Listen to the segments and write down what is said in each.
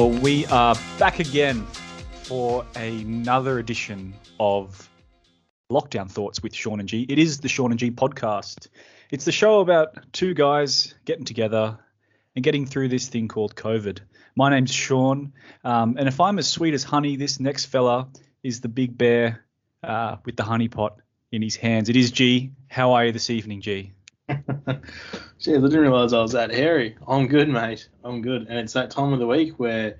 Well, we are back again for another edition of Lockdown Thoughts with Shaun and G. It is the Shaun and G podcast. It's the show about two guys getting together and getting through this thing called COVID. My name's Shaun, um, and if I'm as sweet as honey, this next fella is the big bear uh, with the honey pot in his hands. It is G. How are you this evening, G? Gee, I didn't realize I was that hairy. I'm good, mate. I'm good, and it's that time of the week where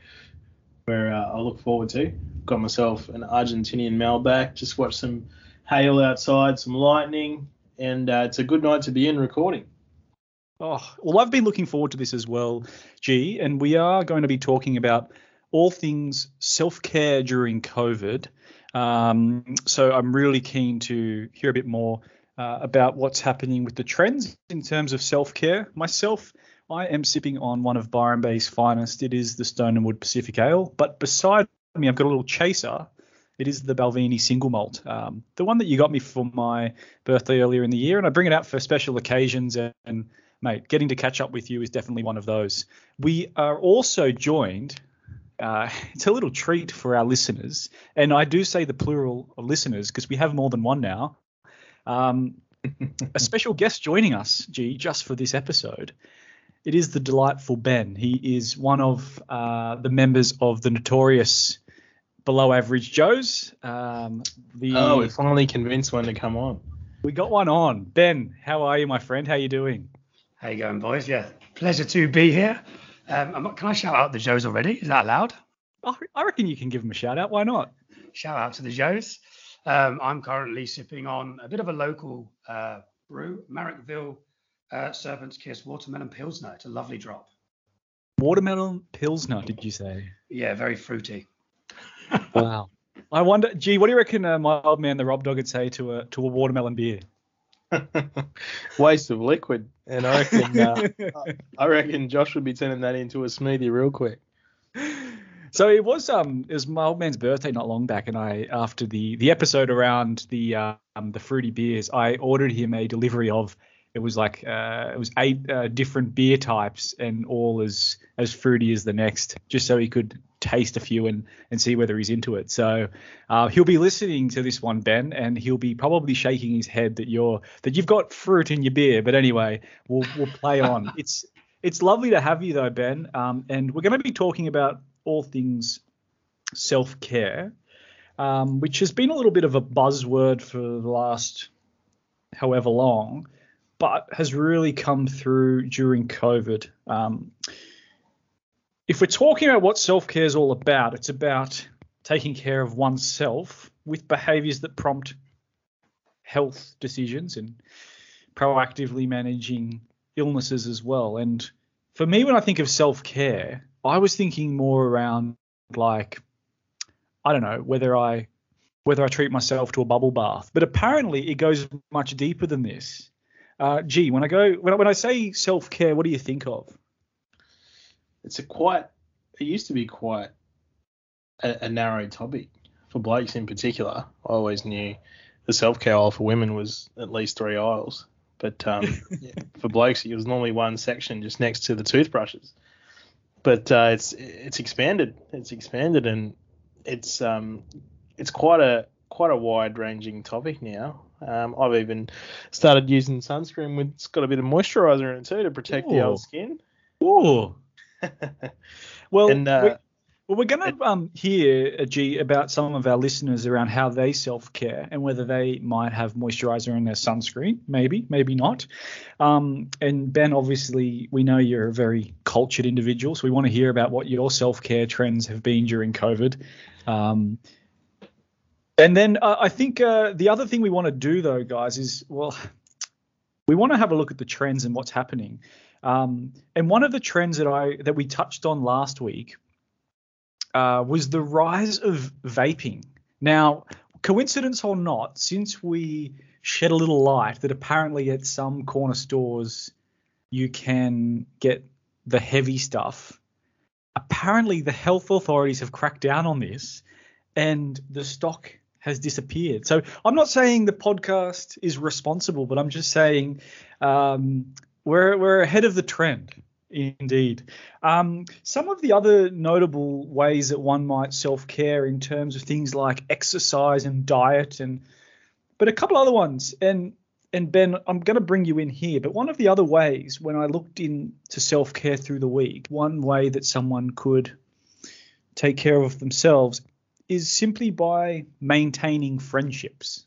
where uh, I look forward to. Got myself an Argentinian Malbec. Just watched some hail outside, some lightning, and uh, it's a good night to be in recording. Oh, well, I've been looking forward to this as well, G, and we are going to be talking about all things self care during COVID. Um, so I'm really keen to hear a bit more uh, about what's happening with the trends in terms of self care. Myself, I am sipping on one of Byron Bay's finest. It is the Stone and Wood Pacific Ale. But beside me, I've got a little chaser. It is the Balvenie single malt, um, the one that you got me for my birthday earlier in the year, and I bring it out for special occasions. And, and mate, getting to catch up with you is definitely one of those. We are also joined. Uh, it's a little treat for our listeners, and I do say the plural listeners because we have more than one now. Um, a special guest joining us, G, just for this episode. It is the delightful Ben. He is one of uh, the members of the notorious Below Average Joes. Um, the, oh, we finally convinced one to come on. We got one on. Ben, how are you, my friend? How you doing? How you going, boys? Yeah, pleasure to be here. Um, can I shout out the Joes already? Is that allowed? I reckon you can give them a shout out. Why not? Shout out to the Joes. Um, I'm currently sipping on a bit of a local uh, brew, Marrickville uh, Serpent's Kiss Watermelon Pilsner. It's a lovely drop. Watermelon Pilsner, did you say? Yeah, very fruity. wow. I wonder, G, what do you reckon uh, my old man, the Rob Dog, would say to a to a watermelon beer? Waste of liquid, and I reckon uh, I reckon Josh would be turning that into a smoothie real quick. So it was um it was my old man's birthday not long back, and I after the the episode around the um the fruity beers, I ordered him a delivery of it was like uh, it was eight uh, different beer types and all as as fruity as the next, just so he could taste a few and and see whether he's into it. So uh, he'll be listening to this one, Ben, and he'll be probably shaking his head that you're that you've got fruit in your beer. But anyway, we'll we'll play on. it's it's lovely to have you though, Ben. Um, and we're going to be talking about all things self care, um, which has been a little bit of a buzzword for the last however long, but has really come through during COVID. Um, if we're talking about what self care is all about, it's about taking care of oneself with behaviors that prompt health decisions and proactively managing illnesses as well. And for me, when I think of self care, I was thinking more around like I don't know whether I whether I treat myself to a bubble bath, but apparently it goes much deeper than this. Uh, G, when I go when I, when I say self care, what do you think of? It's a quite it used to be quite a, a narrow topic for blokes in particular. I always knew the self care aisle for women was at least three aisles, but um, yeah, for blokes it was normally one section just next to the toothbrushes but uh, it's it's expanded. It's expanded, and it's um it's quite a quite a wide ranging topic now. Um, I've even started using sunscreen with it's got a bit of moisturizer in it too to protect Ooh. the old skin. Ooh. well, and, uh, well, we're going to um, hear, uh, G, about some of our listeners around how they self care and whether they might have moisturizer in their sunscreen. Maybe, maybe not. Um, and Ben, obviously, we know you're a very cultured individual, so we want to hear about what your self care trends have been during COVID. Um, and then uh, I think uh, the other thing we want to do, though, guys, is well, we want to have a look at the trends and what's happening. Um, and one of the trends that I that we touched on last week uh, was the rise of vaping. Now, coincidence or not, since we shed a little light that apparently at some corner stores you can get the heavy stuff, apparently the health authorities have cracked down on this and the stock has disappeared. So I'm not saying the podcast is responsible, but I'm just saying um, we're we're ahead of the trend. Indeed. Um, some of the other notable ways that one might self care in terms of things like exercise and diet, and but a couple other ones. And and Ben, I'm going to bring you in here. But one of the other ways, when I looked into self care through the week, one way that someone could take care of themselves is simply by maintaining friendships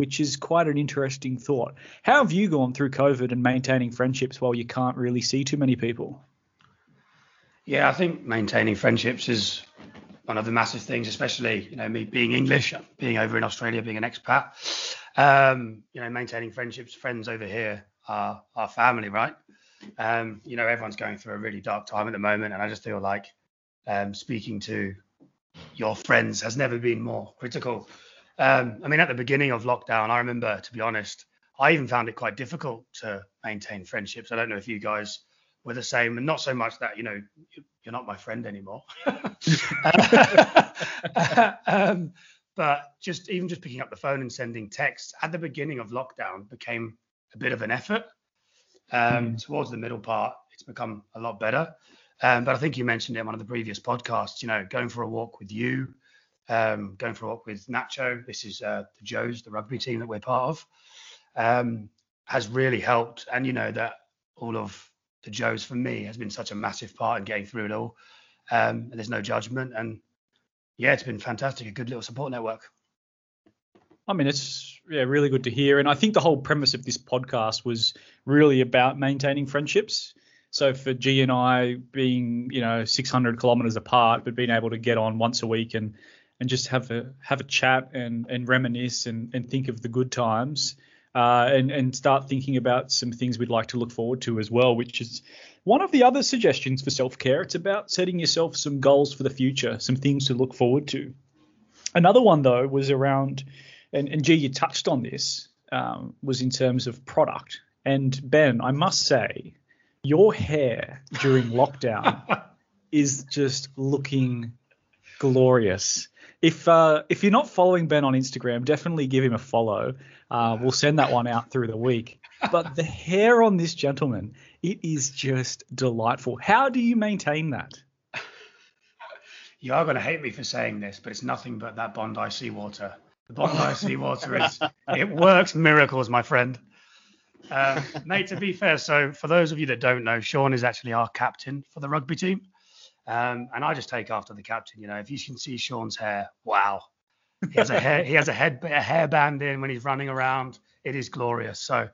which is quite an interesting thought. How have you gone through COVID and maintaining friendships while you can't really see too many people? Yeah, I think maintaining friendships is one of the massive things, especially you know me being English, being over in Australia, being an expat. Um, you know, maintaining friendships, friends over here are our family, right? Um, you know, everyone's going through a really dark time at the moment, and I just feel like um, speaking to your friends has never been more critical. Um, I mean, at the beginning of lockdown, I remember, to be honest, I even found it quite difficult to maintain friendships. I don't know if you guys were the same, and not so much that you know you're not my friend anymore. um, but just even just picking up the phone and sending texts at the beginning of lockdown became a bit of an effort. Um, mm. Towards the middle part, it's become a lot better. Um, but I think you mentioned it in one of the previous podcasts. You know, going for a walk with you, um, going for a walk with Nacho. This is uh, the Joes, the rugby team that we're part of, um, has really helped. And you know that all of the Joes for me has been such a massive part in getting through it all. Um, and there's no judgment, and yeah, it's been fantastic. A good little support network. I mean, it's yeah, really good to hear. And I think the whole premise of this podcast was really about maintaining friendships. So for G and I being, you know, 600 kilometers apart, but being able to get on once a week and and just have a have a chat and and reminisce and and think of the good times. Uh, and and start thinking about some things we'd like to look forward to as well, which is one of the other suggestions for self care. It's about setting yourself some goals for the future, some things to look forward to. Another one though was around, and, and G, you touched on this, um, was in terms of product. And Ben, I must say, your hair during lockdown is just looking glorious if uh, if you're not following Ben on Instagram, definitely give him a follow. Uh, we'll send that one out through the week. But the hair on this gentleman, it is just delightful. How do you maintain that? You are going to hate me for saying this, but it's nothing but that Bondi seawater. The Bondi seawater is it works miracles, my friend. Um, mate, to be fair, so for those of you that don't know, Shaun is actually our captain for the rugby team. Um, and I just take after the captain. You know, if you can see Shaun's hair, wow, he has a hair, he has a head a hairband in when he's running around. It is glorious. So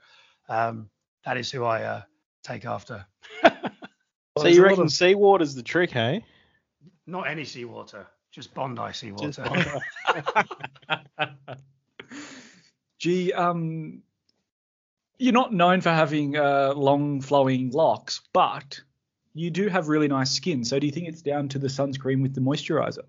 um, that is who I uh, take after. well, so you reckon of, seawater's the trick, hey? Not any seawater, just Bondi seawater. Just Bondi. G, um, you're not known for having uh, long flowing locks, but you do have really nice skin. So do you think it's down to the sunscreen with the moisturizer?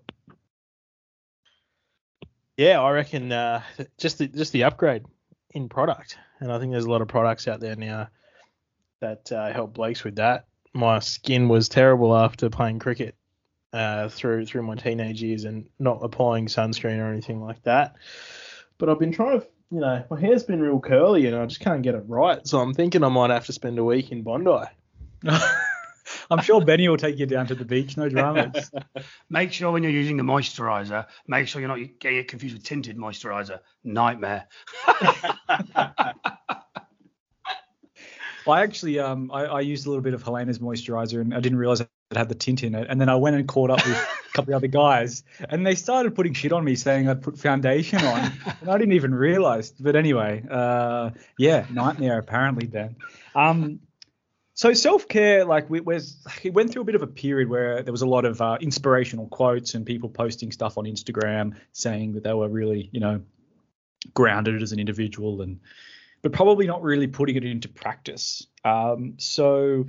Yeah, I reckon uh, just the just the upgrade in product, and I think there's a lot of products out there now that uh, help Blakes with that. My skin was terrible after playing cricket uh, through through my teenage years and not applying sunscreen or anything like that. But I've been trying to, you know, my hair's been real curly and I just can't get it right. So I'm thinking I might have to spend a week in Bondi. I'm sure Benny will take you down to the beach, no dramas. make sure when you're using the moisturizer, make sure you're not getting it confused with tinted moisturizer. Nightmare. I actually um I, I, used a little bit of Helena's moisturizer and I didn't realize it had the tint in it. And then I went and caught up with a couple of other guys and they started putting shit on me saying I'd put foundation on. And I didn't even realize. But anyway, uh yeah, nightmare apparently Ben. Um so self care, like we, we went through a bit of a period where there was a lot of uh, inspirational quotes and people posting stuff on Instagram saying that they were really, you know, grounded as an individual and, but probably not really putting it into practice. Um, so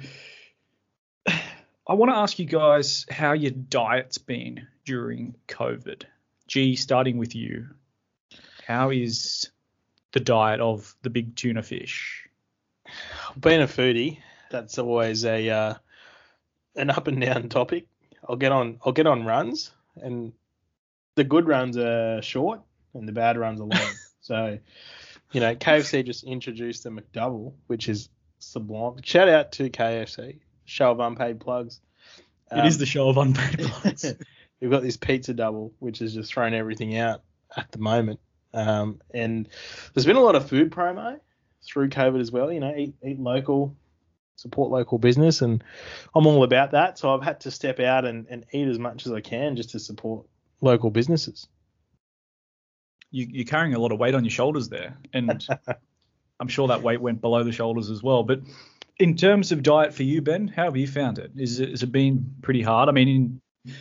I want to ask you guys how your diet's been during COVID. G, starting with you, how is the diet of the big tuna fish? Being a foodie, that's always a uh, an up and down topic. I'll get on I'll get on runs, and the good runs are short, and the bad runs are long. so, you know, KFC just introduced the McDouble, which is sublime. Shout out to KFC. show of unpaid plugs. it is the show of unpaid plugs. we've got this pizza double, which has just thrown everything out at the moment. Um, and there's been a lot of food promo through COVID as well. You know, eat, eat local, support local business, and I'm all about that. So I've had to step out and, and eat as much as I can just to support local businesses. You, you're carrying a lot of weight on your shoulders there, and I'm sure that weight went below the shoulders as well. But in terms of diet for you, Ben, how have you found it? Is it, has it been pretty hard? I mean, in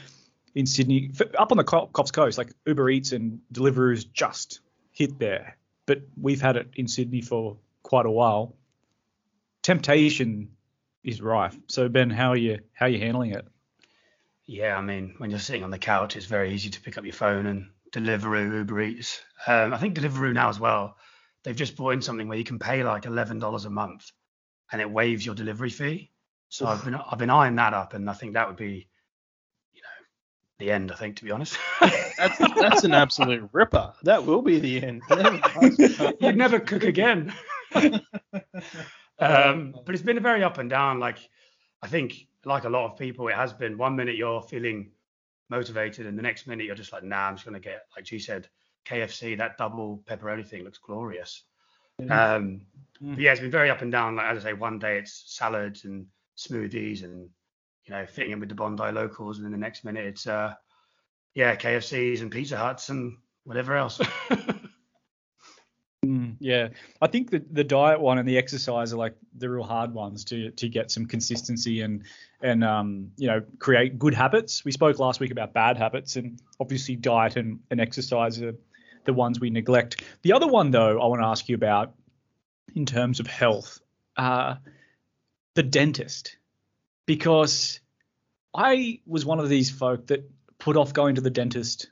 in Sydney, up on the Coffs Coast, like Uber Eats and Deliveroo's just hit there, but we've had it in Sydney for quite a while. Temptation is rife. So Ben, how are you how are you handling it? Yeah, I mean, when you're sitting on the couch, it's very easy to pick up your phone and Deliveroo, Uber Eats. Um, I think Deliveroo now as well. They've just brought in something where you can pay like eleven dollars a month, and it waives your delivery fee. So I've been I've been eyeing that up, and I think that would be, you know, the end. I think to be honest. that's that's an absolute ripper. That will be the end. You'd never cook again. um, but it's been a very up and down. Like I think, like a lot of people, it has been. One minute you're feeling motivated, and the next minute you're just like, nah, I'm just gonna get, like G said, KFC. That double pepperoni thing looks glorious. Yeah. Um, mm. yeah, it's been very up and down. Like as I say, one day it's salads and smoothies and you know fitting in with the Bondi locals, and then the next minute it's uh, yeah, KFCs and Pizza Huts and whatever else. mm, yeah, I think the the diet one and the exercise are like the real hard ones to to get some consistency and and um you know create good habits. We spoke last week about bad habits, and obviously diet and, and exercise are the ones we neglect. The other one though, I want to ask you about in terms of health, uh, the dentist, because I was one of these folk that put off going to the dentist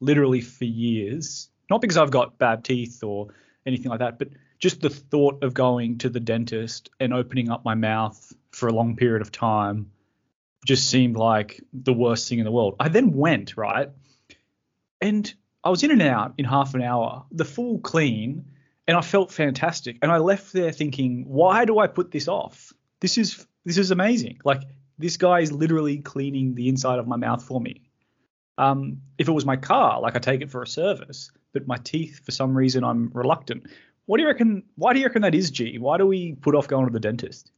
literally for years. Not because I've got bad teeth or anything like that, but just the thought of going to the dentist and opening up my mouth for a long period of time just seemed like the worst thing in the world. I then went, right? And I was in and out in half an hour, the full clean, and I felt fantastic. And I left there thinking, why do I put this off? This is this is amazing. Like this guy is literally cleaning the inside of my mouth for me. Um, if it was my car, like I take it for a service, but my teeth, for some reason, I'm reluctant. What do you reckon? Why do you reckon that is, G? Why do we put off going to the dentist?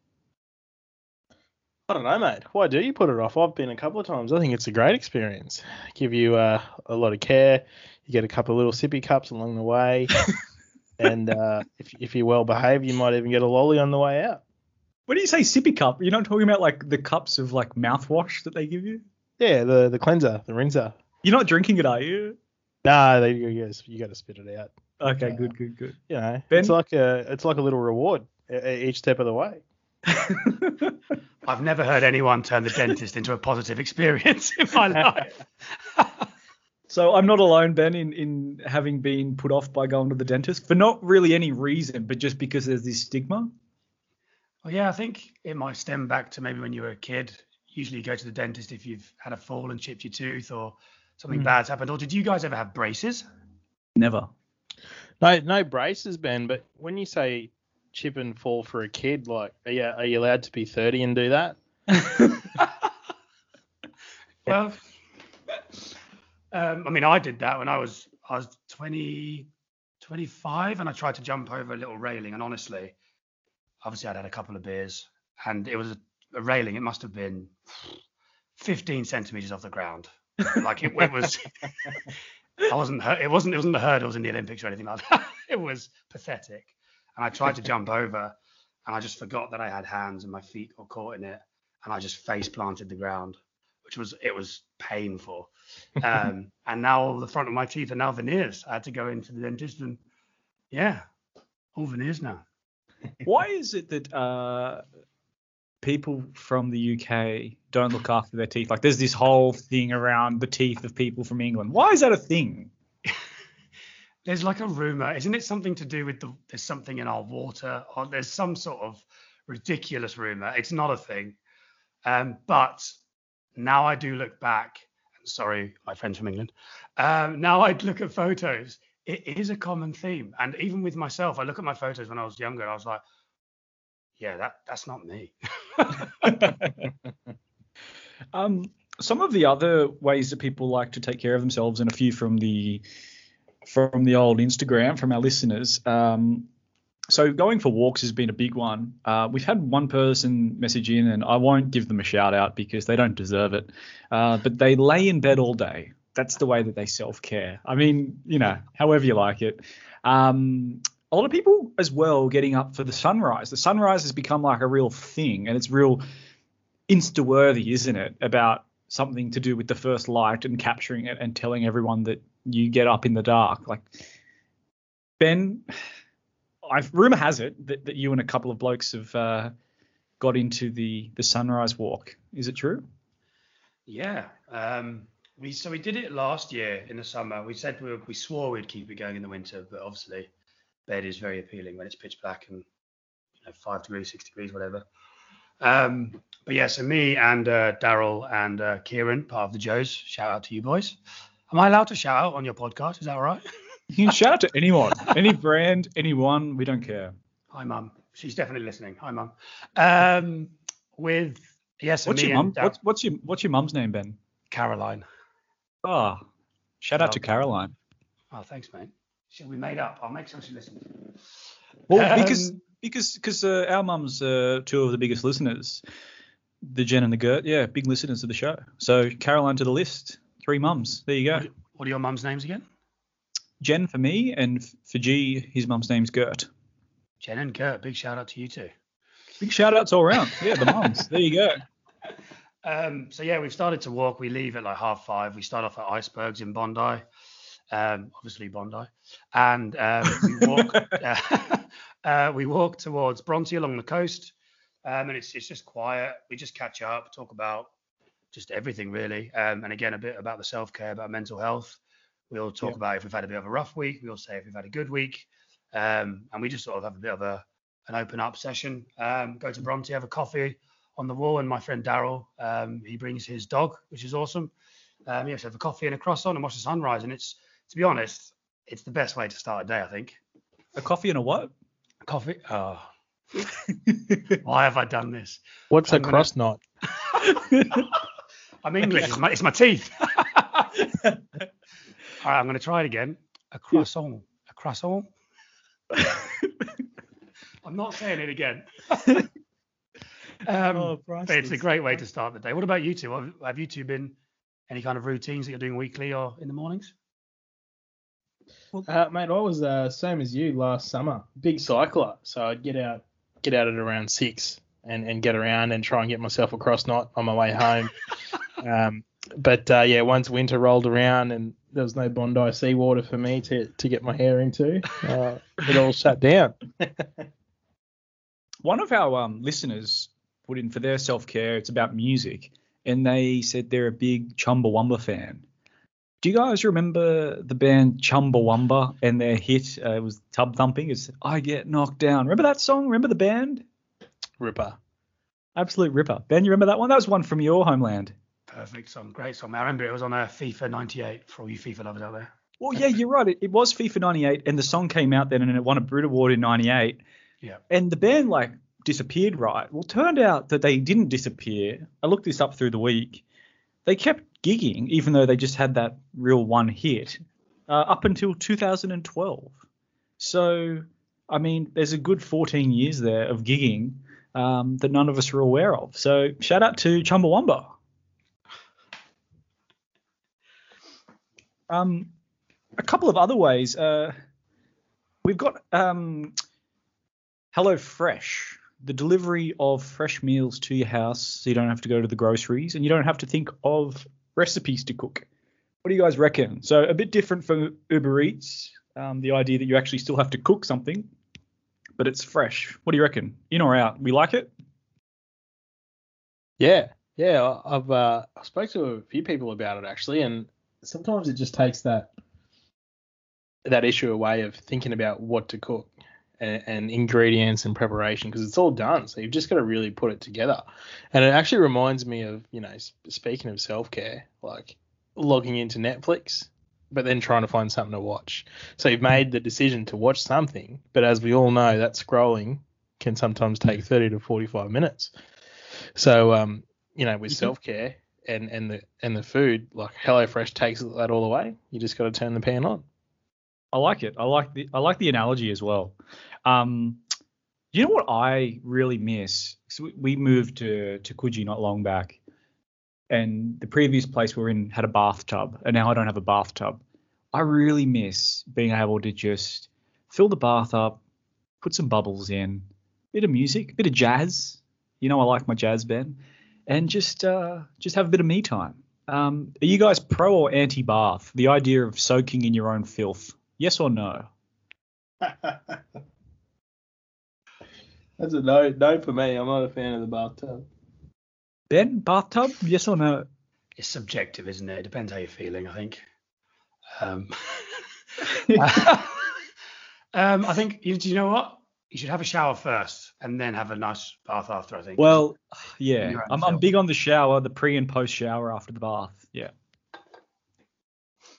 I don't know, mate. Why do you put it off? I've been a couple of times. I think it's a great experience. Give you uh, a lot of care. You get a couple of little sippy cups along the way, and uh, if if you're well behaved, you might even get a lolly on the way out. When do you say sippy cup, you're not talking about like the cups of like mouthwash that they give you? Yeah, the the cleanser, the rinser. You're not drinking it, are you? Nah, they, you, you got to spit it out. Okay, uh, good, good, good. You know, ben? it's like a it's like a little reward each step of the way. I've never heard anyone turn the dentist into a positive experience in my life. so I'm not alone, Ben, in, in having been put off by going to the dentist for not really any reason, but just because there's this stigma. Well, yeah, I think it might stem back to maybe when you were a kid usually you go to the dentist if you've had a fall and chipped your tooth or something mm. bad's happened. Or did you guys ever have braces? Never. No, no braces, Ben. But when you say chip and fall for a kid, like, are you, are you allowed to be 30 and do that? well, um, I mean, I did that when I was I was 20, 25, and I tried to jump over a little railing. And honestly, obviously, I'd had a couple of beers, and it was a railing. It must have been 15 centimeters off the ground. Like it, it was. I wasn't. It wasn't. It wasn't the hurdles in the Olympics or anything like that. It was pathetic. And I tried to jump over, and I just forgot that I had hands, and my feet got caught in it, and I just face planted the ground, which was it was painful. Um, and now the front of my teeth are now veneers. I had to go into the dentist, and yeah, all veneers now. Why is it that uh, people from the UK don't look after their teeth. Like there's this whole thing around the teeth of people from England. Why is that a thing? there's like a rumor, isn't it something to do with the there's something in our water or there's some sort of ridiculous rumor. It's not a thing. Um, but now I do look back. Sorry, my friends from England. Um, now I'd look at photos. It is a common theme, and even with myself, I look at my photos when I was younger. I was like, yeah, that that's not me. um, some of the other ways that people like to take care of themselves, and a few from the from the old Instagram from our listeners. Um, so going for walks has been a big one. Uh, we've had one person message in, and I won't give them a shout out because they don't deserve it. Uh, but they lay in bed all day. That's the way that they self care. I mean, you know, however you like it. Um, a lot of people as well getting up for the sunrise. The sunrise has become like a real thing, and it's real insta worthy, isn't it? About something to do with the first light and capturing it and telling everyone that you get up in the dark. Like Ben, I've rumor has it that, that you and a couple of blokes have uh, got into the the sunrise walk. Is it true? Yeah. Um, we so we did it last year in the summer. We said we, we swore we'd keep it going in the winter, but obviously bed is very appealing when it's pitch black and you know, five degrees, six degrees, whatever. Um, but yeah, so me and uh, Daryl and uh, Kieran, part of the Joes, shout out to you boys. Am I allowed to shout out on your podcast? Is that all right? You can shout out to anyone, any brand, anyone. We don't care. Hi, mum. She's definitely listening. Hi, mum. Um, with yes, what's me your mum? and Dar- What's, what's your what's your mum's name, Ben? Caroline. Ah, shout out to Caroline. Oh, thanks, mate. She'll be made up. I'll make sure she listens. Well, because Um, because because uh, our mums are two of the biggest listeners, the Jen and the Gert. Yeah, big listeners of the show. So Caroline to the list. Three mums. There you go. What are your mum's names again? Jen for me, and for G, his mum's name's Gert. Jen and Kurt. Big shout out to you two. Big shout outs all around. Yeah, the mums. there you go. Um, so yeah, we've started to walk. We leave at like half five. We start off at Icebergs in Bondi, um, obviously Bondi, and um, we walk. uh, uh, we walk towards Bronte along the coast, um, and it's it's just quiet. We just catch up, talk about just everything really, um, and again a bit about the self care, about mental health. We'll talk Yeah. about if we've had a bit of a rough week. We'll say if we've had a good week, um, and we just sort of have a bit of a an open up session. Um, go to Bronte, have a coffee on the wall, and my friend Daryl, um, he brings his dog, which is awesome. Um, yeah, so have a coffee and a croissant and watch the sunrise, and it's to be honest, it's the best way to start a day, I think. A coffee and a what? Coffee. Oh, why have I done this? What's a I'm gonna- cross knot? I'm English. It's my, it's my teeth. All right, I'm going to try it again. A croissant. A croissant. I'm not saying it again. um, Oh, but it's a great way to start the day. What about you two? Have, have you two been any kind of routines that you're doing weekly or in the mornings? Uh, mate, I was uh, same as you last summer. Big cycler, so I'd get out, get out at around six, and, and get around and try and get myself a cross knot on my way home. um, but uh, yeah, once winter rolled around and there was no Bondi seawater for me to, to get my hair into, uh, it all shut down. One of our um, listeners put in for their self care. It's about music, and they said they're a big Chumbawamba fan. Do you guys remember the band Chumbawamba and their hit? Uh, it was Tub Thumping. It's I Get Knocked Down. Remember that song? Remember the band? Ripper. Absolute ripper. Ben, you remember that one? That was one from your homeland. Perfect song. Great song. I remember it was on a FIFA 98 for all you FIFA lovers out there. Well, yeah, you're right. It, it was FIFA 98, and the song came out then, and it won a Brit Award in 98. Yeah. And the band like disappeared, right? Well, turned out that they didn't disappear. I looked this up through the week. They kept gigging, even though they just had that real one hit, uh, up until 2012. So, I mean, there's a good 14 years there of gigging um, that none of us are aware of. So, shout out to Chumbawamba. Um, a couple of other ways. Uh, we've got um, Hello Fresh, the delivery of fresh meals to your house, so you don't have to go to the groceries and you don't have to think of recipes to cook. What do you guys reckon? So a bit different from Uber Eats, um, the idea that you actually still have to cook something, but it's fresh. What do you reckon? In or out? We like it. Yeah, yeah. I've uh, I spoke to a few people about it actually, and sometimes it just takes that that issue away of thinking about what to cook and, and ingredients and preparation because it's all done. So you've just got to really put it together. And it actually reminds me of you know speaking of self care, like logging into Netflix. But then trying to find something to watch. So you've made the decision to watch something, but as we all know, that scrolling can sometimes take 30 to 45 minutes. So, um, you know, with self care and and the and the food, like HelloFresh takes that all away. You just got to turn the pan on. I like it. I like the I like the analogy as well. Um, you know what I really miss? So we, moved to to Coogee not long back, and the previous place we were in had a bathtub, and now I don't have a bathtub. I really miss being able to just fill the bath up, put some bubbles in, bit of music, a bit of jazz. You know I like my jazz band, and just uh, just have a bit of me time. Um, are you guys pro or anti bath? The idea of soaking in your own filth? Yes or no? That's a no, no for me. I'm not a fan of the bathtub. Ben, bathtub? Yes or no? It's subjective, isn't it? It depends how you're feeling, I think. Um, um, I think you, do you know what? You should have a shower first and then have a nice bath after. I think. well, yeah, I'm, I'm big on the shower, the pre and post shower after the bath. Yeah.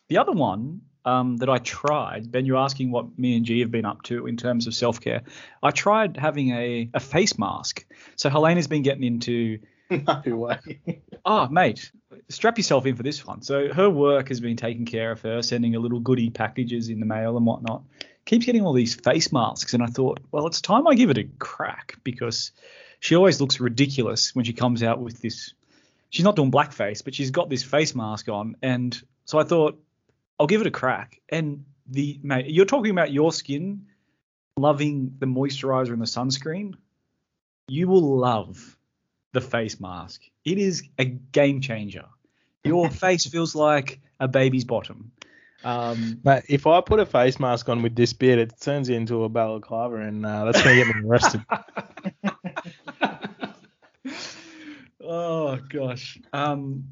The other one um, that I tried, Ben, you're asking what me and G have been up to in terms of self care. I tried having a, a face mask. So Helena's been getting into no way. Oh, mate, strap yourself in for this one. So her work has been taking care of her, sending her little goodie packages in the mail and whatnot. Keeps getting all these face masks, and I thought, well, it's time I give it a crack because she always looks ridiculous when she comes out with this. She's not doing blackface, but she's got this face mask on, and so I thought I'll give it a crack. And the mate, you're talking about your skin loving the moisturizer and the sunscreen. You will love the face mask. It is a game changer. Your face feels like a baby's bottom. Um, Mate, if I put a face mask on with this beard, it turns into a balaclava, and uh, that's gonna get me arrested. oh gosh. Um,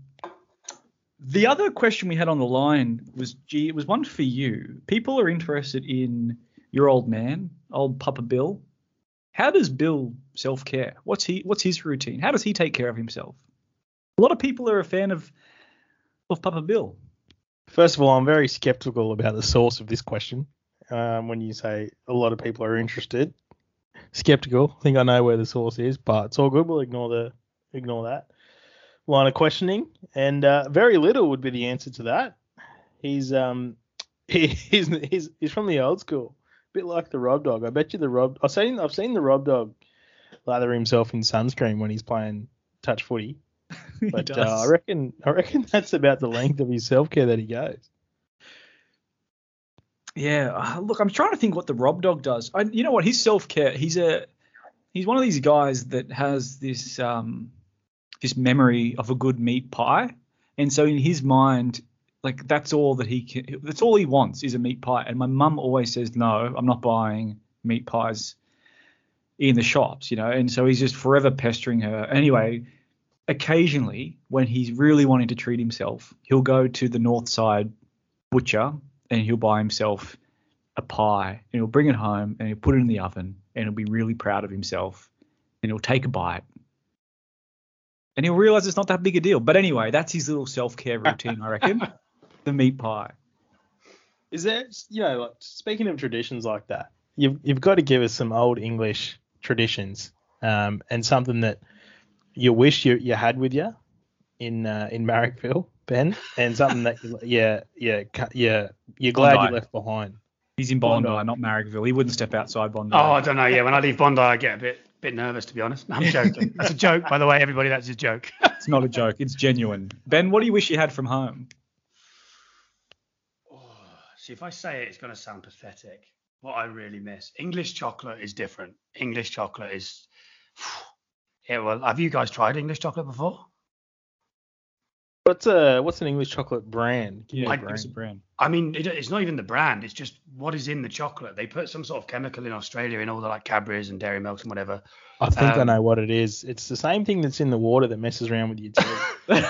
the other question we had on the line was, G, it was one for you. People are interested in your old man, old Papa Bill. How does Bill self care? What's he? What's his routine? How does he take care of himself? A lot of people are a fan of of Papa Bill. First of all, I'm very skeptical about the source of this question. Um, when you say a lot of people are interested, skeptical. I think I know where the source is, but it's all good. We'll ignore the ignore that line of questioning, and uh, very little would be the answer to that. He's um he, he's he's he's from the old school, a bit like the Rob Dog. I bet you the Rob. I've seen I've seen the Rob Dog lather himself in sunscreen when he's playing touch footy. But uh. I reckon I reckon that's about the length of his self care that he goes. Yeah, uh, look, I'm trying to think what the Rob Dog does. I, you know what? His self care. He's a he's one of these guys that has this um this memory of a good meat pie, and so in his mind, like that's all that he can. That's all he wants is a meat pie. And my mum always says, no, I'm not buying meat pies in the shops, you know. And so he's just forever pestering her. Anyway, occasionally when he's really wanting to treat himself, he'll go to the North Side butcher and he'll buy himself a pie and he'll bring it home and he'll put it in the oven and he'll be really proud of himself and he'll take a bite and he'll realize it's not that big a deal. But anyway, that's his little self-care routine, I reckon. the meat pie. Is there, you know, like speaking of traditions like that, you've you've got to give us some old English traditions, um, and something that you wish you, you had with you in uh, in Marrickville, Ben, and something that you- yeah yeah yeah you're glad Bondi. you left behind. He's in Bondi, Bondi. not Marrickville. He wouldn't step outside Bondi. Oh, I don't know. Yeah, when I leave Bondi, I get a bit bit nervous to be honest. I'm joking. That's a joke, by the way, everybody. That's a joke. It's not a joke. It's genuine. Ben, what do you wish you had from home? Oh, see, if I say it, it's going to sound pathetic. What I really miss, English chocolate is different. English chocolate is. Yeah, well, have you guys tried English chocolate before? What's a what's an English chocolate brand? Give me a Yeah, I- give us a brand. brand. I mean, it, it's not even the brand. It's just what is in the chocolate. They put some sort of chemical in Australia in all the like Cadbury's and Dairy Milks and whatever. I think I um, know what it is. It's the same thing that's in the water that messes around with your teeth.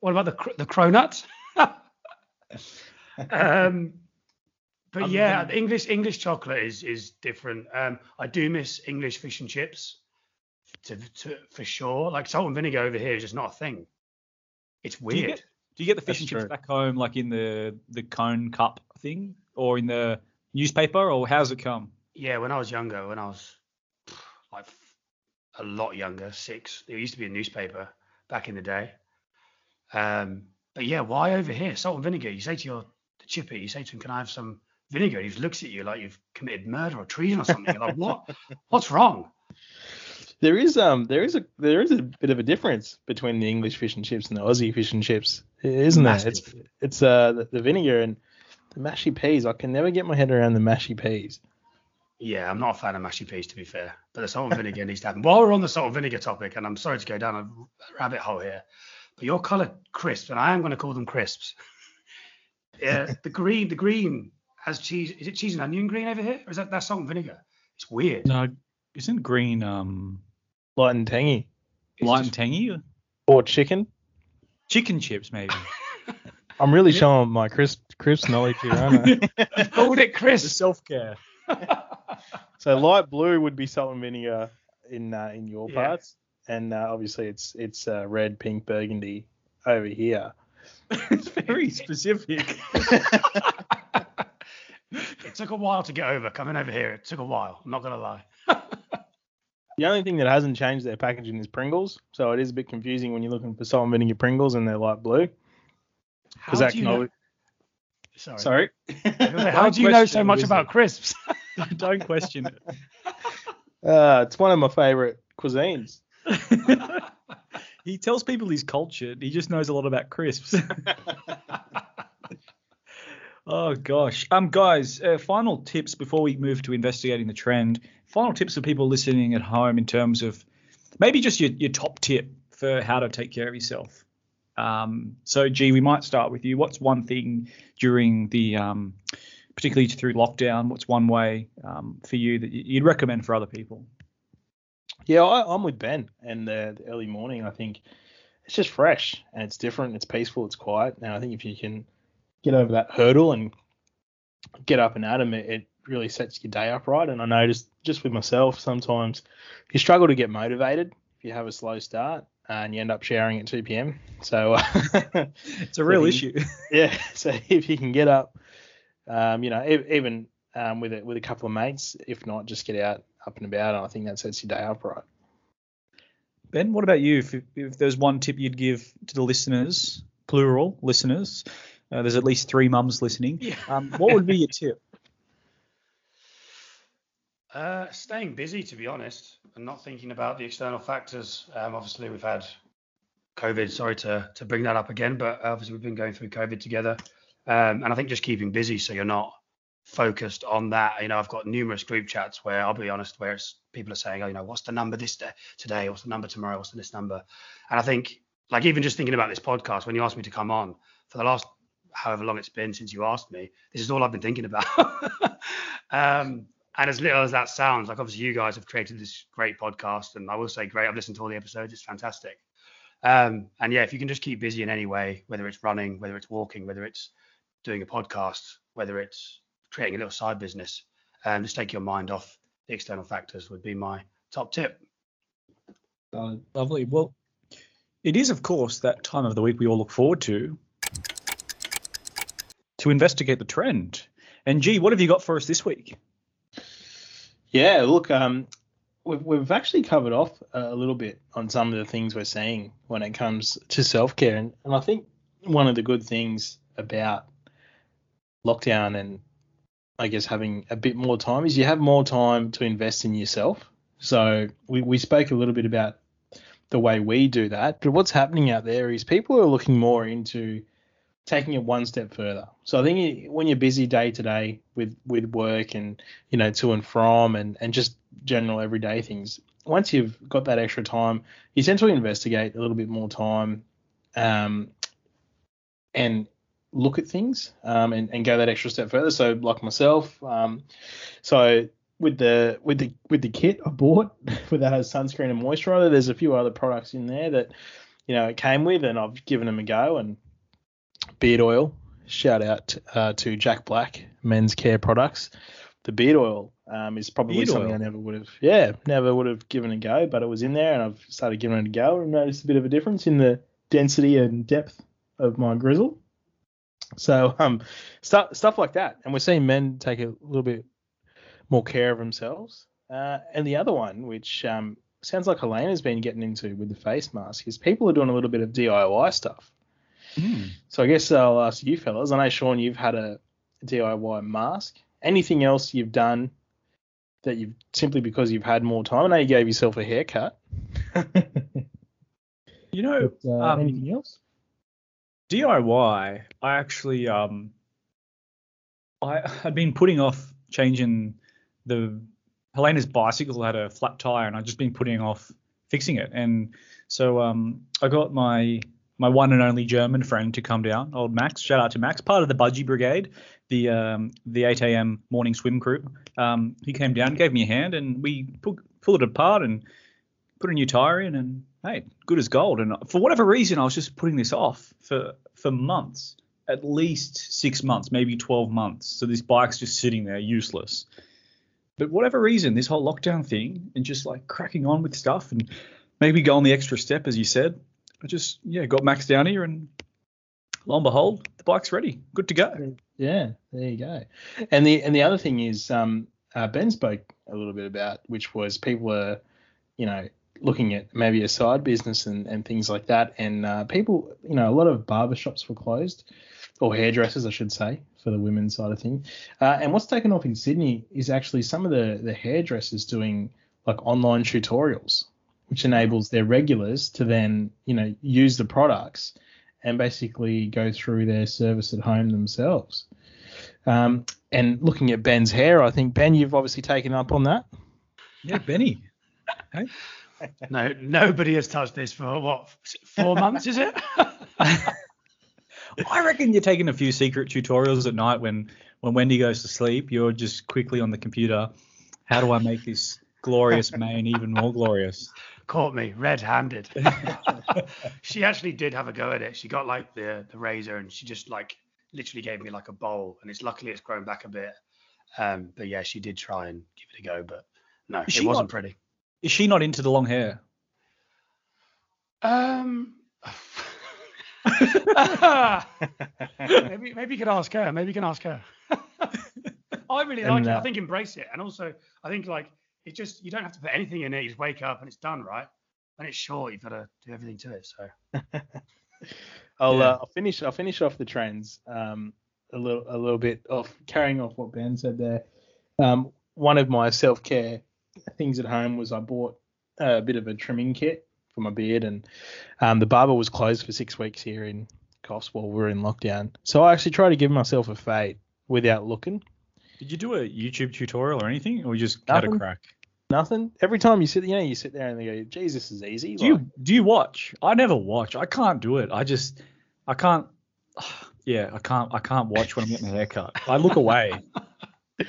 What about the cr- the cronut? um, but Other yeah, than- the English English chocolate is is different. Um, I do miss English fish and chips, to, to for sure. Like salt and vinegar over here is just not a thing. It's Do you weird. get do you get the fish That's and chips true. back home like in the the cone cup thing or in the newspaper or how's it come? Yeah, when I was younger, when I was like a lot younger, six, there used to be a newspaper back in the day. Um, but yeah, why over here? Salt and vinegar. You say to your the chippy, you say to him, "Can I have some vinegar?" He looks at you like you've committed murder or treason or something. You're like, what? What's wrong? There is um there is a there is a bit of a difference between the English fish and chips and the Aussie fish and chips, isn't there? It's it's uh the, the vinegar and the mashy peas. I can never get my head around the mashy peas. Yeah, I'm not a fan of mashy peas to be fair, but the salt and vinegar needs to happen. While we're on the salt and vinegar topic, and I'm sorry to go down a rabbit hole here, but your coloured crisps, and I am going to call them crisps. yeah, the green, the green has cheese. Is it cheese and onion green over here, or is that that salt and vinegar? It's weird. No, isn't green um Light and tangy. It's light just- and tangy? Or chicken. Chicken chips maybe. I'm really showing my crisp crisp knowledge here, aren't I? called it the crisps. self care. so light blue would be salt and vinegar in uh, in your Yeah. parts, and uh, obviously it's it's uh, red, pink, burgundy over here. it's very specific. it took a while to get over coming over here. It took a while. I'm not gonna lie. The only thing that hasn't changed their packaging is Pringles, so it is a bit confusing when you're looking for salt and vinegar Pringles and they're light blue. How Because that do you can know? always, Sorry. Sorry. How do you know so much about crisps? Don't question it. uh, it's one of my favorite cuisines. he tells people he's cultured. He just knows a lot about crisps. Oh gosh. Um, guys, uh, final tips before we move to investigating the trend. Final tips for people listening at home in terms of maybe just your, your top tip for how to take care of yourself. Um, so, G, we might start with you. What's one thing during the, um, particularly through lockdown, what's one way um, for you that you'd recommend for other people? Yeah, I, I'm with Ben. And the, the early morning, I think it's just fresh and it's different. It's peaceful. It's quiet. Now, I think if you can get over that hurdle and get up and at 'em, it, it really sets your day up right. And I noticed just with myself, sometimes you struggle to get motivated if you have a slow start and you end up showering at 2 p.m. So, It's a real So you- issue. yeah. So if you can get up, um, you know, even um, with a, with a couple of mates, if not, just get out up and about. And I think that sets your day up right. Ben, what about you? If, if there's one tip you'd give to the listeners, plural listeners, uh, there's at least three mums listening. Yeah. Um, what would be your tip? Uh, staying busy, to be honest, and not thinking about the external factors. Um, obviously, we've had COVID. Sorry to to bring that up again, but obviously we've been going through COVID together, um, and I think just keeping busy so you're not focused on that. You know, I've got numerous group chats where I'll be honest, where it's people are saying, oh, you know, what's the number this day today? What's the number tomorrow? What's the this number? And I think, like, even just thinking about this podcast, when you asked me to come on for the last however long it's been since you asked me, this is all I've been thinking about. um, and as little as that sounds, like obviously you guys have created this great podcast, and I will say great. I've listened to all the episodes; it's fantastic. Um, and yeah, if you can just keep busy in any way, whether it's running, whether it's walking, whether it's doing a podcast, whether it's creating a little side business, um, just take your mind off the external factors would be my top tip. Lovely. Well, it is, of course, that time of the week we all look forward to to investigate the trend. And G, what have you got for us this week? Yeah, look, um, we've we've actually covered off a little bit on some of the things we're seeing when it comes to self care, and, and I think one of the good things about lockdown and I guess having a bit more time is you have more time to invest in yourself. So we we spoke a little bit about the way we do that, but what's happening out there is people are looking more into taking it one step further. So I think when you're busy day to day with with work and you know to and from and and just general everyday things, once you've got that extra time, you tend to investigate a little bit more time, um, and look at things um, and and go that extra step further. So like myself, um, so with the with the with the kit I bought with that has sunscreen and moisturizer, there's a few other products in there that you know it came with, and I've given them a go and beard oil. Shout out uh, to Jack Black Men's Care Products. The beard oil um, is probably Beard something oil? I never would have, yeah, never would have given a go, but it was in there, and I've started giving it a go, and noticed a bit of a difference in the density and depth of my grizzle. So um, stuff stuff like that, and we're seeing men take a little bit more care of themselves. Uh, and the other one, which um, sounds like Helena's been getting into with the face mask, is people are doing a little bit of DIY stuff. Hmm. So I guess I'll ask you fellas. I know Shaun, you've had a DIY mask. Anything else you've done that you've simply because you've had more time? I know you gave yourself a haircut. You know, But, uh, um, anything else? DIY, I actually um I had been putting off changing the Helena's bicycle had a flat tire and I'd just been putting off fixing it. And so um I got my my one and only German friend to come down, old Max. Shout out to Max, part of the Budgie Brigade, the um the 8 a.m. morning swim crew. Um he came down, gave me a hand and we pulled pulled it apart and put a new tire in and hey, good as gold. And for whatever reason, I was just putting this off for for months, at least six months, maybe 12 months. So this bike's just sitting there, useless. But whatever reason, this whole lockdown thing and just like cracking on with stuff and maybe going the extra step, as you said, I just yeah got Max down here and lo and behold, the bike's ready, good to go. Yeah, there you go. And the and the other thing is, um, uh, Ben spoke a little bit about, which was people were, you know, looking at maybe a side business and, and things like that. And uh, people, you know, a lot of barbershops were closed, or hairdressers, I should say, for the women's side of thing. Uh, and what's taken off in Sydney is actually some of the the hairdressers doing like online tutorials, which enables their regulars to then, you know, use the products and basically go through their service at home themselves. Um, and looking at Ben's hair, I think Ben, you've obviously taken up on that. Yeah, Benny. Hey? No, nobody has touched this for what four months, is it? I reckon you're taking a few secret tutorials at night when when Wendy goes to sleep. You're just quickly on the computer. How do I make this glorious mane even more glorious? Caught me red-handed. she actually did have a go at it. She got like the the razor and she just like literally gave me like a bowl, and it's luckily it's grown back a bit. Um, but yeah, she did try and give it a go, but no, Is it she wasn't not- pretty. Is she not into the long hair? Um. maybe maybe you could ask her. Maybe you can ask her. I really And, like it. I uh, think embrace it, and also I think like it just you don't have to put anything in it. You just wake up and it's done, right? And it's short. You've got to do everything to it. So I'll Yeah. uh, I'll finish I'll finish off the trends um, a little a little bit of carrying off what Ben said there. Um, one of my self care things at home was I bought a bit of a trimming kit for my beard, and um, the barber was closed for six weeks here in Coffs while we were in lockdown. So I actually tried to give myself a fade without looking. Did you do a YouTube tutorial or anything, or you just had a crack? Nothing. Every time you sit, you know, you sit there and they go, "Geez, this is easy." Do you do you watch? I never watch. I can't do it. I just I can't. Yeah, I can't. I can't watch when I'm getting a haircut. I look away.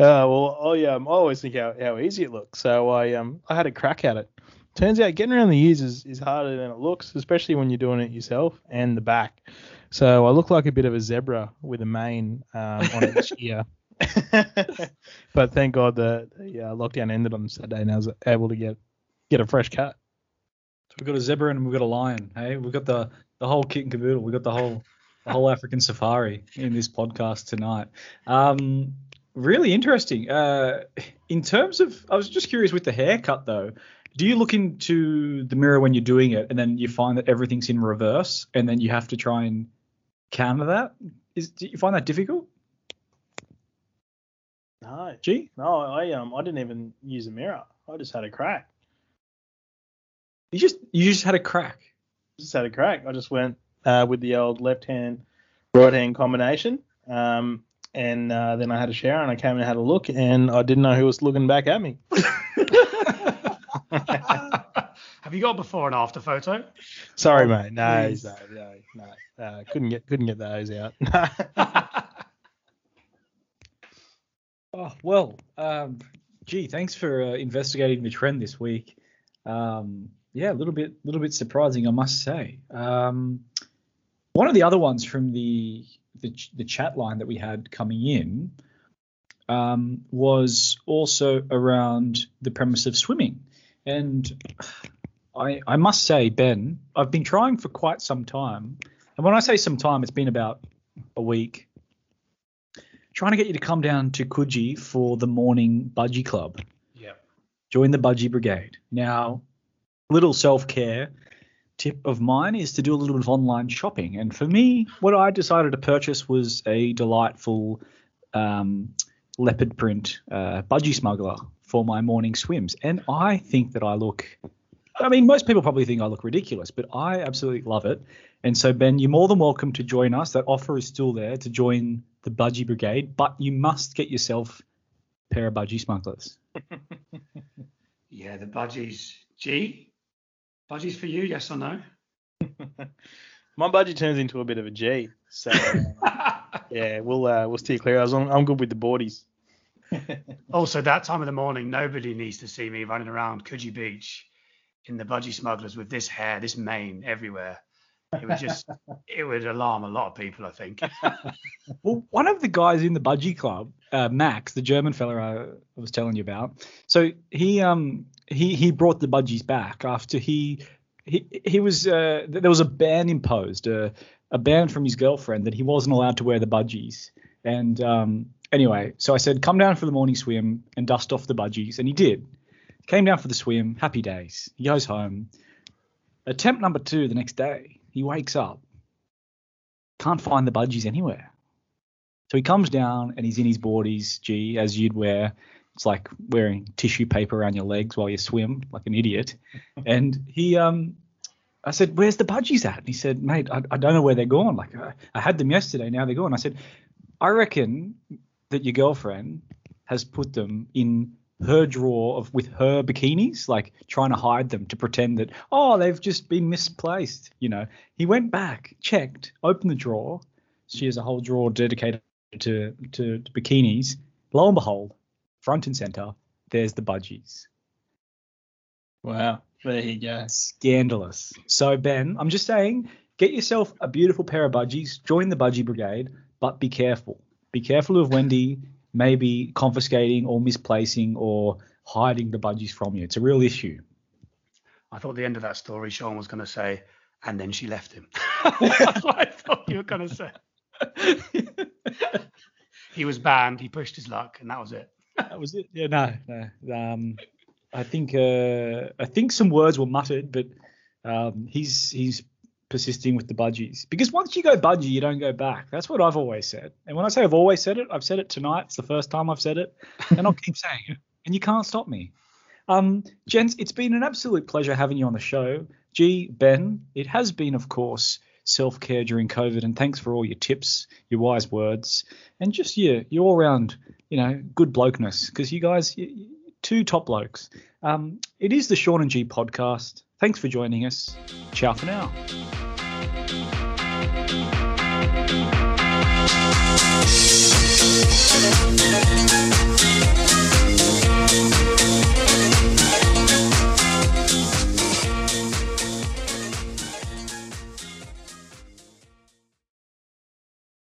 Uh, well, I um, I always think how, how easy it looks. So I um I had a crack at it. Turns out getting around the ears is, is harder than it looks, especially when you're doing it yourself and the back. So I look like a bit of a zebra with a mane um, on each ear. but thank God the, the uh, lockdown ended on Saturday and I was able to get get a fresh cut. We've got a zebra and we've got a lion. Hey, we've got the the whole kit and caboodle. We've got the whole the whole African safari in this podcast tonight. Um, really interesting. Uh, in terms of, I was just curious with the haircut though. Do you look into the mirror when you're doing it, and then you find that everything's in reverse, and then you have to try and counter that? Is do you find that difficult? No, G, no, I um I didn't even use a mirror. I just had a crack. you just you just had a crack. just had a crack. I just went uh, with the old left hand, right hand combination. Um, and uh, then I had a shower and I came and had a look and I didn't know who was looking back at me. have you got a before and after photo? Sorry, mate. No, no, no, no. Uh, couldn't get couldn't get those out. Oh well, um, G, thanks for uh, investigating the trend this week. Um, yeah, a little bit, little bit surprising, I must say. Um, one of the other ones from the the, the chat line that we had coming in um, was also around the premise of swimming, and I I must say, Ben, I've been trying for quite some time, and when I say some time, it's been about a week trying to get you to come down to Coogee for the morning budgie club. Yeah. Join the budgie brigade. Now, a little self care tip of mine is to do a little bit of online shopping. And for me, what I decided to purchase was a delightful um, leopard print uh, budgie smuggler for my morning swims. And I think that I look. I mean, most people probably think I look ridiculous, but I absolutely love it. And so, Ben, you're more than welcome to join us. That offer is still there to join the Budgie Brigade, but you must get yourself a pair of Budgie smugglers. Yeah, the budgies. G? Budgies for you, yes or no? My budgie turns into a bit of a G. So yeah, we'll uh, we'll steer clear. I was on, I'm good with the boardies. Also, that time of the morning, nobody needs to see me running around Coogee Beach in the budgie smugglers with this hair, this mane everywhere. It would just, it would alarm a lot of people, I think. Well, one of the guys in the Budgie Club, uh, Max, the German fella I was telling you about, so he um he he brought the budgies back after he he he was uh, there was a ban imposed, uh, a ban from his girlfriend that he wasn't allowed to wear the budgies. And um anyway, so I said come down for the morning swim and dust off the budgies, and he did. Came down for the swim, happy days. He goes home. Attempt number two the next day. He wakes up, can't find the budgies anywhere. So he comes down and he's in his boardies, G, as you'd wear. It's like wearing tissue paper around your legs while you swim, like an idiot. and he, um, I said, "Where's the budgies at?" And he said, "Mate, I, I don't know where they're gone. Like I, I had them yesterday, now they're gone." I said, "I reckon that your girlfriend has put them in her drawer of with her bikinis, like trying to hide them to pretend that oh they've just been misplaced. You know, he went back, checked, opened the drawer. She has a whole drawer dedicated to to, to bikinis. Lo and behold, front and center, there's the budgies. Wow, there you go. Scandalous. So Ben, I'm just saying, get yourself a beautiful pair of budgies, join the budgie brigade, but be careful. Be careful of Wendy maybe confiscating or misplacing or hiding the budgies from you. It's a real issue. I thought the end of that story, Shaun was going to say, and then she left him. That's what I thought you were going to say. he was banned, he pushed his luck, and that was it. that was it. Yeah, no, no. Um, I think uh, I think some words were muttered, but um, he's he's persisting with the budgies because once you go budgie, you don't go back. That's what I've always said. And when I say I've always said it, I've said it tonight. It's the first time I've said it, and I'll keep saying it. And you can't stop me. Um, gents, it's been an absolute pleasure having you on the show. G, Ben, it has been, of course, self care during COVID, and thanks for all your tips, your wise words, and just your your all round, you know, good blokeness. Because you guys, you, two top blokes. Um, it is the Shaun and G podcast. Thanks for joining us. Ciao for now. Thank you.